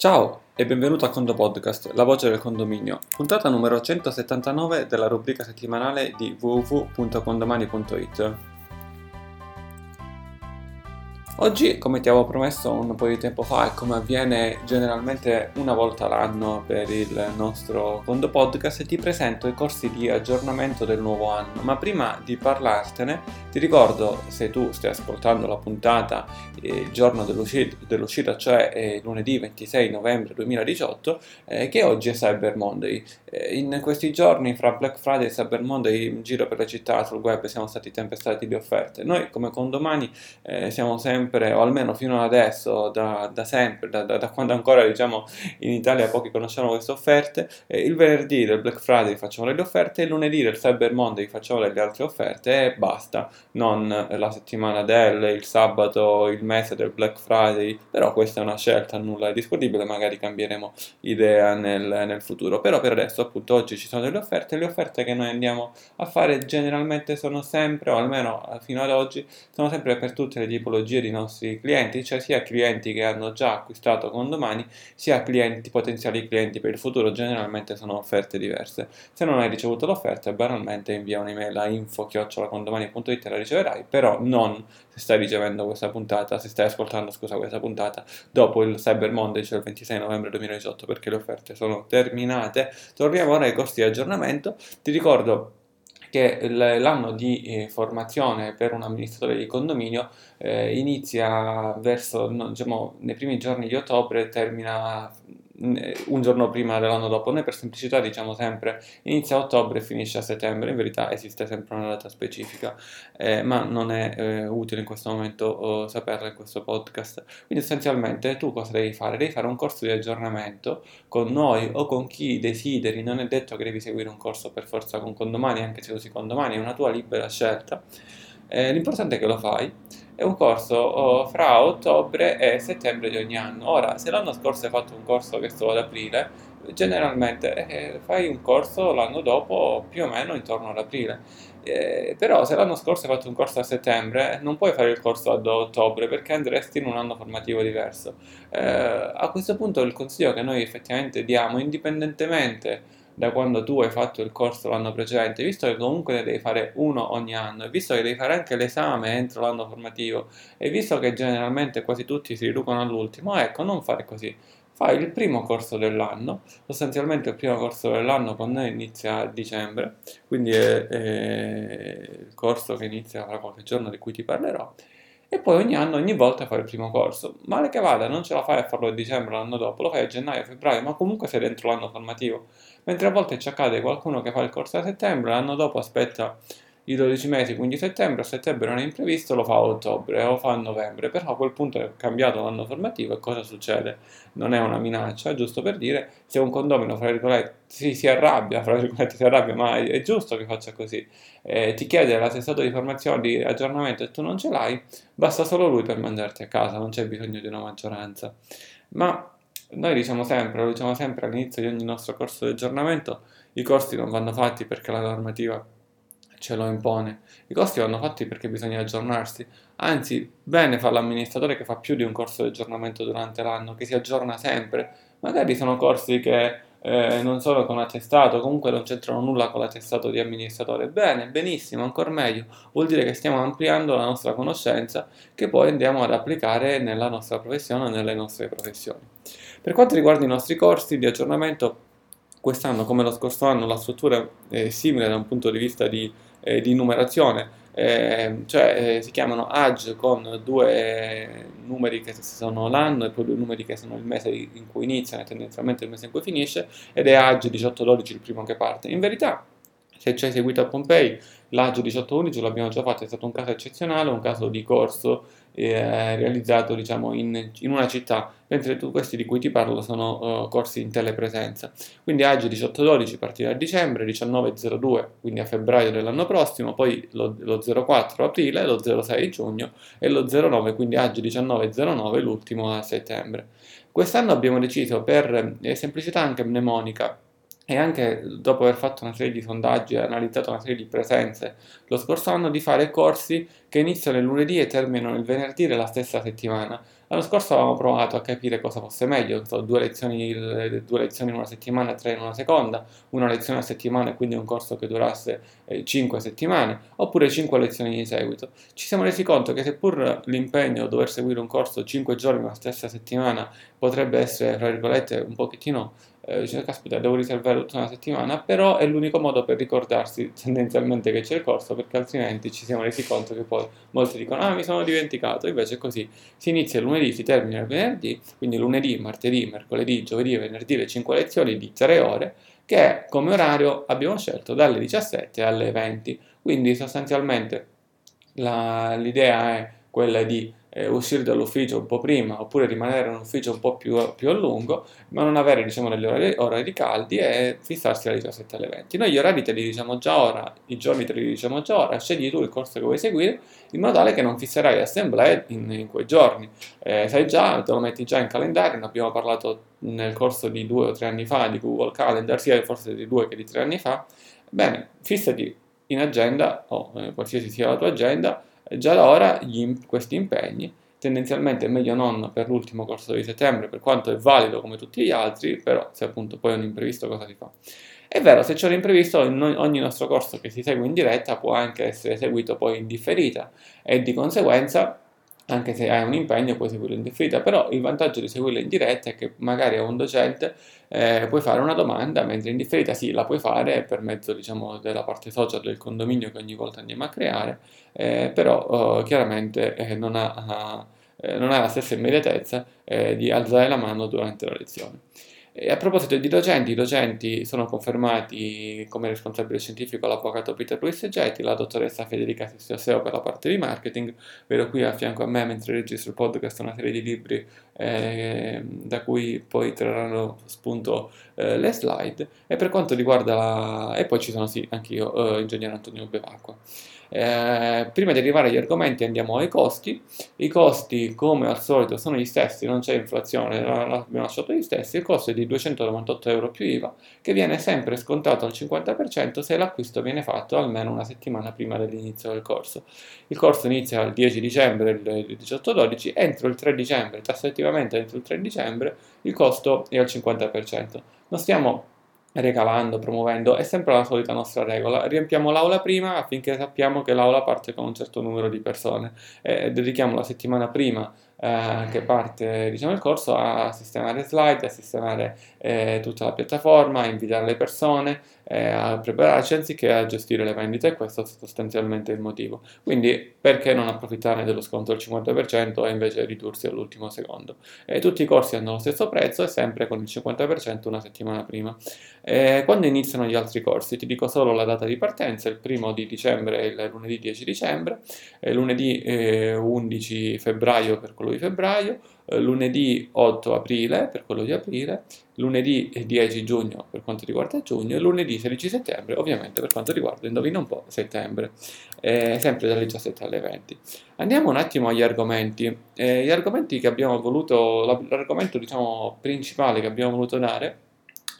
Ciao e benvenuto a Condo Podcast, la voce del condominio, puntata numero 179 della rubrica settimanale di www.condomani.it. Oggi, come ti avevo promesso un po' di tempo fa e come avviene generalmente una volta l'anno per il nostro Condo Podcast, ti presento i corsi di aggiornamento del nuovo anno. Ma prima di parlartene, ti ricordo, se tu stai ascoltando la puntata eh, il giorno dell'uscita, dell'uscita cioè eh, lunedì 26 novembre 2018, eh, che oggi è Cyber Monday. Eh, in questi giorni, fra Black Friday e Cyber Monday, in giro per le città sul web siamo stati tempestati di offerte. Noi, come condomani, eh, siamo sempre sempre, o almeno fino ad adesso, da, da sempre, da, da, quando ancora diciamo in Italia pochi conoscevano queste offerte, eh, il venerdì del Black Friday facciamo le offerte, il lunedì del Cyber Monday facciamo le altre offerte e basta, non la settimana del, il sabato, il mese del Black Friday, però questa è una scelta, nulla è disponibile, magari cambieremo idea nel, nel futuro, però per adesso appunto oggi ci sono delle offerte, le offerte che noi andiamo a fare generalmente sono sempre, o almeno fino ad oggi, sono sempre per tutte le tipologie di nostri clienti, cioè sia clienti che hanno già acquistato condomani, sia clienti, potenziali clienti per il futuro, generalmente sono offerte diverse. Se non hai ricevuto l'offerta, banalmente invia un'email a info-condomani.it e la riceverai, però non se stai ricevendo questa puntata, se stai ascoltando scusa questa puntata dopo il Cyber Monday, cioè il 26 novembre 2018, perché le offerte sono terminate. Torniamo ora ai costi di aggiornamento. Ti ricordo che l'anno di eh, formazione per un amministratore di condominio eh, inizia verso, diciamo, nei primi giorni di ottobre e termina un giorno prima dell'anno dopo. Noi per semplicità diciamo sempre inizia a ottobre e finisce a settembre, in verità esiste sempre una data specifica, eh, ma non è eh, utile in questo momento eh, saperla in questo podcast. Quindi essenzialmente tu cosa devi fare? Devi fare un corso di aggiornamento con noi o con chi desideri, non è detto che devi seguire un corso per forza con condomani, anche se usi condomani, è una tua libera scelta. Eh, l'importante è che lo fai è un corso oh, fra ottobre e settembre di ogni anno. Ora, se l'anno scorso hai fatto un corso che sto ad aprile, generalmente eh, fai un corso l'anno dopo più o meno intorno ad aprile. Eh, però se l'anno scorso hai fatto un corso a settembre, non puoi fare il corso ad ottobre perché andresti in un anno formativo diverso. Eh, a questo punto il consiglio che noi effettivamente diamo, indipendentemente da quando tu hai fatto il corso l'anno precedente, visto che comunque ne devi fare uno ogni anno e visto che devi fare anche l'esame entro l'anno formativo e visto che generalmente quasi tutti si riducono all'ultimo, ecco, non fare così. Fai il primo corso dell'anno, sostanzialmente il primo corso dell'anno con noi inizia a dicembre, quindi è, è il corso che inizia fra qualche giorno di cui ti parlerò e poi ogni anno, ogni volta fai il primo corso. Male che vada, non ce la fai a farlo a dicembre l'anno dopo, lo fai a gennaio, febbraio, ma comunque sei dentro l'anno formativo. Mentre a volte ci accade qualcuno che fa il corso a settembre, l'anno dopo aspetta i 12 mesi, quindi settembre, a settembre non è imprevisto, lo fa a ottobre o fa a novembre, però a quel punto è cambiato l'anno formativo e cosa succede? Non è una minaccia, giusto per dire, se un condomino, fra virgolette, si, si arrabbia, fra virgolette si arrabbia, ma è, è giusto che faccia così, eh, ti chiede l'attestato di formazione, di aggiornamento e tu non ce l'hai, basta solo lui per mandarti a casa, non c'è bisogno di una maggioranza. Ma noi diciamo sempre, lo diciamo sempre all'inizio di ogni nostro corso di aggiornamento, i corsi non vanno fatti perché la normativa ce lo impone. I costi vanno fatti perché bisogna aggiornarsi. Anzi, bene fa l'amministratore che fa più di un corso di aggiornamento durante l'anno, che si aggiorna sempre. Magari sono corsi che eh, non sono con attestato, comunque non c'entrano nulla con l'attestato di amministratore. Bene, benissimo, ancora meglio. Vuol dire che stiamo ampliando la nostra conoscenza che poi andiamo ad applicare nella nostra professione o nelle nostre professioni. Per quanto riguarda i nostri corsi di aggiornamento, quest'anno come lo scorso anno la struttura è simile da un punto di vista di eh, di numerazione, eh, cioè eh, si chiamano AGE con due numeri che sono l'anno e poi due numeri che sono il mese in cui iniziano e tendenzialmente il mese in cui finisce, ed è AGE 18-12 il primo che parte. In verità, se ci hai seguito a Pompei, l'AGE 18-11 l'abbiamo già fatto, è stato un caso eccezionale, un caso di corso eh, realizzato diciamo, in, in, una città, mentre tu, questi di cui ti parlo sono uh, corsi in telepresenza. Quindi AGE 18-12 partirà a dicembre, 19-02 quindi a febbraio dell'anno prossimo, poi lo, lo 04 aprile, lo 06 giugno e lo 09, quindi AGE 19-09 l'ultimo a settembre. Quest'anno abbiamo deciso per eh, semplicità anche mnemonica e anche dopo aver fatto una serie di sondaggi e analizzato una serie di presenze lo scorso anno di fare corsi che iniziano il lunedì e terminano il venerdì della stessa settimana. L'anno scorso avevamo provato a capire cosa fosse meglio, so, due, lezioni, due, lezioni, in una settimana e tre in una seconda, una lezione a settimana e quindi un corso che durasse eh, 5 settimane, oppure 5 lezioni di seguito. Ci siamo resi conto che seppur l'impegno dover seguire un corso 5 giorni la stessa settimana potrebbe essere, tra virgolette, un pochettino eh, dice caspita devo riservare tutta una settimana, però è l'unico modo per ricordarsi tendenzialmente che c'è il corso perché altrimenti ci siamo resi conto che poi molti dicono ah mi sono dimenticato, invece è così, si inizia il lunedì, si termina il venerdì, quindi lunedì, martedì, mercoledì, giovedì venerdì le 5 lezioni di 3 ore che come orario abbiamo scelto dalle 17 alle 20, quindi sostanzialmente la, l'idea è quella di eh, uscire dall'ufficio un po' prima oppure rimanere in un ufficio un po' più, più a lungo, ma non avere diciamo, degli orari, orari caldi e fissarsi alle 17 alle 20. Noi gli orari te li diciamo già ora, i giorni te li diciamo già ora, scegli tu il corso che vuoi seguire in modo tale che non fisserai assemblee in, in quei giorni. Eh, sai già, te lo metti già in calendario, ne abbiamo parlato nel corso di due o tre anni fa di Google Calendar, sia forse di due che di tre anni fa. Bene, fissati in agenda o eh, qualsiasi sia la tua agenda già da ora gli, questi impegni, tendenzialmente è meglio non per l'ultimo corso di settembre, per quanto è valido come tutti gli altri, però se appunto poi è un imprevisto cosa si fa? È vero, se c'è un imprevisto, ogni nostro corso che si segue in diretta può anche essere eseguito poi in differita e di conseguenza anche se hai un impegno puoi seguirlo in differita, però il vantaggio di seguirlo in diretta è che magari a un docente eh, puoi fare una domanda, mentre in differita sì, la puoi fare per mezzo diciamo, della parte social del condominio che ogni volta andiamo a creare, eh, però oh, chiaramente eh, non, ha, eh, non, ha, la stessa immediatezza eh, di alzare la mano durante la lezione. E a proposito di docenti, i docenti sono confermati come responsabile scientifico l'avvocato Peter Luis Getti, la dottoressa Federica Sestioseo per la parte di marketing, vedo qui a fianco a me mentre registro il podcast una serie di libri eh, da cui poi trarranno spunto eh, le slide, e per quanto riguarda la... e poi ci sono sì, anch'io, eh, ingegnere Antonio Bevacqua. Eh, prima di arrivare agli argomenti andiamo ai costi. I costi, come al solito, sono gli stessi, non c'è inflazione, abbiamo lasciato gli stessi. Il costo è di 298 euro più IVA, che viene sempre scontato al 50% se l'acquisto viene fatto almeno una settimana prima dell'inizio del corso. Il corso inizia il 10 dicembre, il 18-12, entro il 3 dicembre, tassativamente entro il 3 dicembre, il costo è al 50%. Non stiamo recalando, promuovendo, è sempre la solita nostra regola. Riempiamo l'aula prima affinché sappiamo che l'aula parte con un certo numero di persone e dedichiamo la settimana prima eh, che parte diciamo, il corso a sistemare slide, a sistemare eh, tutta la piattaforma, a invitare le persone, eh, a prepararci anziché a gestire le vendite e questo è sostanzialmente il motivo. Quindi perché non approfittare dello sconto del 50% e invece ridursi all'ultimo secondo? tutti i corsi hanno lo stesso prezzo e sempre con il 50% una settimana prima. quando iniziano gli altri corsi? Ti dico solo la data di partenza, il primo di dicembre e il lunedì 10 dicembre, lunedì 11 eh, febbraio per quello quello di febbraio, eh, lunedì 8 aprile per quello di aprile, lunedì 10 giugno per quanto riguarda giugno e lunedì 16 settembre ovviamente per quanto riguarda, indovina un po', settembre, eh, sempre dalle 17 alle 20. Andiamo un attimo agli argomenti. Eh, gli argomenti che abbiamo voluto, l'argomento diciamo principale che abbiamo voluto dare,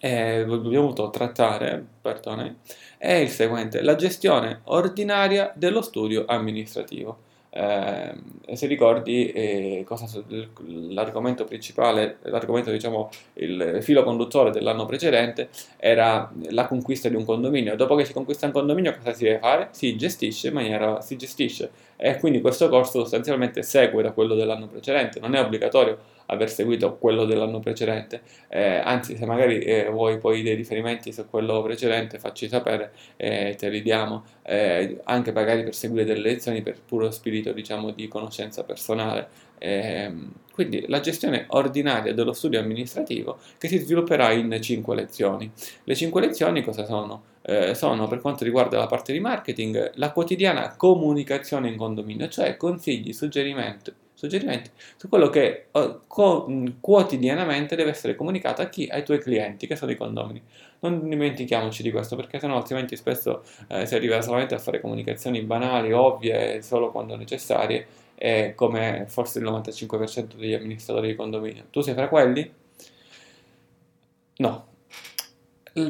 eh, voluto trattare, perdone, è il seguente, la gestione ordinaria dello studio amministrativo. Eh, se ricordi, eh, cosa, l'argomento principale, l'argomento, diciamo, il filo conduttore dell'anno precedente era la conquista di un condominio. Dopo che si conquista un condominio, cosa si deve fare? Si gestisce in maniera, si gestisce. E quindi questo corso sostanzialmente segue da quello dell'anno precedente, non è obbligatorio aver seguito quello dell'anno precedente. Eh, anzi, se magari eh, vuoi poi dei riferimenti su quello precedente, facci sapere e te li diamo, eh, anche magari per seguire delle lezioni per puro spirito diciamo, di conoscenza personale. Ehm, quindi la gestione ordinaria dello studio amministrativo che si svilupperà in 5 lezioni. Le 5 lezioni cosa sono? Eh, sono per quanto riguarda la parte di marketing la quotidiana comunicazione in condominio, cioè consigli, suggerimenti, suggerimenti su quello che uh, co- quotidianamente deve essere comunicato a chi? Ai tuoi clienti, che sono i condomini. Non dimentichiamoci di questo, perché sennò altrimenti spesso eh, si arriva solamente a fare comunicazioni banali, ovvie, solo quando necessarie, e come forse il 95% degli amministratori di condominio. Tu sei fra quelli? No,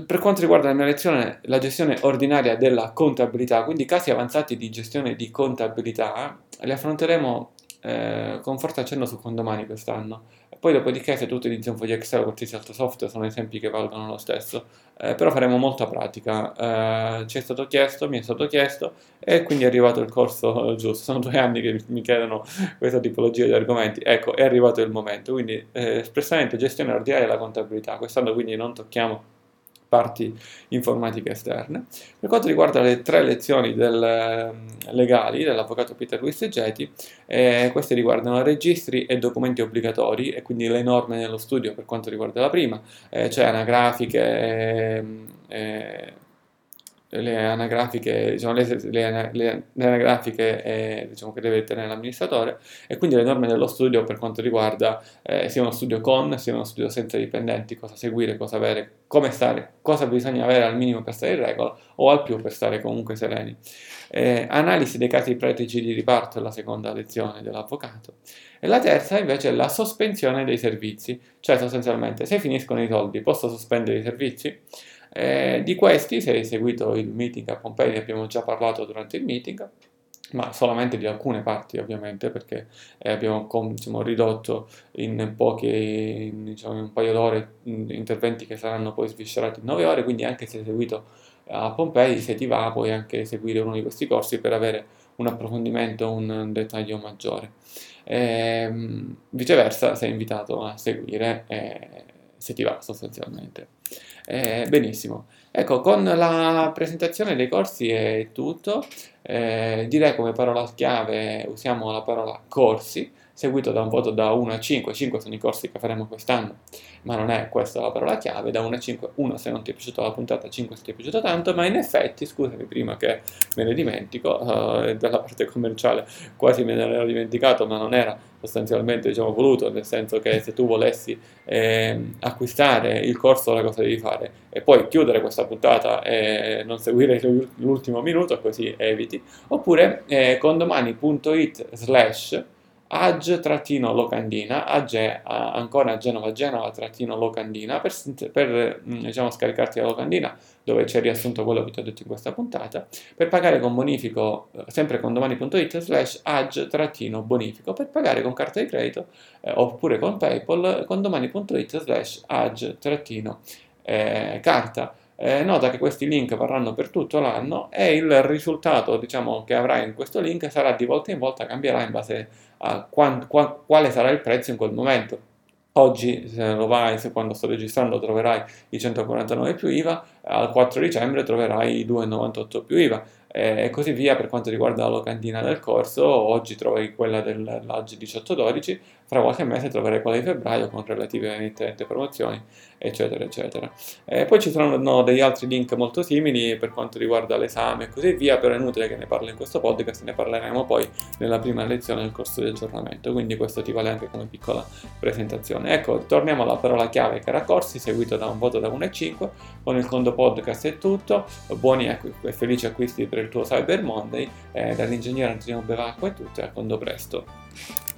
per quanto riguarda la mia lezione, la gestione ordinaria della contabilità, quindi casi avanzati di gestione di contabilità, li affronteremo eh, con forte accenno su condomani quest'anno. Poi dopodiché se tu utilizzi un foglio Excel o qualsiasi altro software sono esempi che valgono lo stesso, eh, però faremo molta pratica. Eh, ci è stato chiesto, mi è stato chiesto e quindi è arrivato il corso giusto. Sono due anni che mi chiedono questa tipologia di argomenti. Ecco, è arrivato il momento. Quindi eh, espressamente gestione ordinaria della contabilità. Quest'anno quindi non tocchiamo parti informatiche esterne. Per quanto riguarda le tre lezioni del, ehm, legali dell'avvocato Peter Luis Geti, eh, queste riguardano registri e documenti obbligatori e quindi le norme nello studio per quanto riguarda la prima, eh, cioè anagrafiche, ehm, eh, le anagrafiche, diciamo, le, le, le, le anagrafiche eh, diciamo, che deve tenere l'amministratore e quindi le norme dello studio per quanto riguarda eh, sia uno studio con sia uno studio senza dipendenti, cosa seguire, cosa avere, come stare, cosa bisogna avere al minimo per stare in regola o al più per stare comunque sereni. Eh, analisi dei casi pratici di riparto è la seconda lezione dell'avvocato e la terza invece è la sospensione dei servizi, cioè sostanzialmente se finiscono i soldi posso sospendere i servizi? Eh, di questi, se hai seguito il meeting a Pompei, ne abbiamo già parlato durante il meeting, ma solamente di alcune parti ovviamente perché eh, abbiamo diciamo, ridotto in pochi, diciamo, in un paio d'ore interventi che saranno poi sviscerati in 9 ore, quindi anche se hai seguito a Pompei, se ti va puoi anche seguire uno di questi corsi per avere un approfondimento, un dettaglio maggiore. E, viceversa sei invitato a seguire eh, se ti va sostanzialmente. Eh, benissimo. Ecco, con la presentazione dei corsi è tutto. Eh, direi come parola chiave usiamo la parola corsi seguito da un voto da 1 a 5, 5 sono i corsi che faremo quest'anno, ma non è questa la parola chiave, da 1 a 5, 1 se non ti è piaciuta la puntata, 5 se ti è piaciuta tanto, ma in effetti, scusami prima che me ne dimentico, uh, dalla parte commerciale quasi me ne ero dimenticato, ma non era sostanzialmente diciamo, voluto, nel senso che se tu volessi eh, acquistare il corso la cosa devi fare. E poi chiudere questa puntata e non seguire l'ultimo minuto così eviti, oppure eh, condomani.it slash ag-locandina, ag è ancora Genova Genova-locandina per, per mm, diciamo, scaricarti la locandina dove c'è riassunto quello che ti ho detto in questa puntata, per pagare con bonifico, eh, sempre con domani.it slash ag-bonifico, per pagare con carta di credito eh, oppure con PayPal con domani.it slash ag-carta eh, nota che questi link varranno per tutto l'anno e il risultato diciamo, che avrai in questo link sarà di volta in volta cambierà in base a quant, quant, quale sarà il prezzo in quel momento. Oggi, se lo vai, se quando sto registrando troverai i 149 più IVA, al 4 dicembre troverai i 2,98 più IVA eh, e così via per quanto riguarda la locandina del corso, oggi trovi quella dell'AG1812 fra qualche mese troverai quella di febbraio con relative promozioni, eccetera, eccetera. E poi ci saranno degli altri link molto simili per quanto riguarda l'esame e così via, però è inutile che ne parli in questo podcast, ne parleremo poi nella prima lezione del corso di aggiornamento, quindi questo ti vale anche come piccola presentazione. Ecco, torniamo alla parola chiave che era corsi, seguito da un voto da 1 e 5, con il conto podcast è tutto, buoni e felici acquisti per il tuo Cyber Monday, eh, dall'ingegnere Antonio Bevacqua è tutto e a quando presto.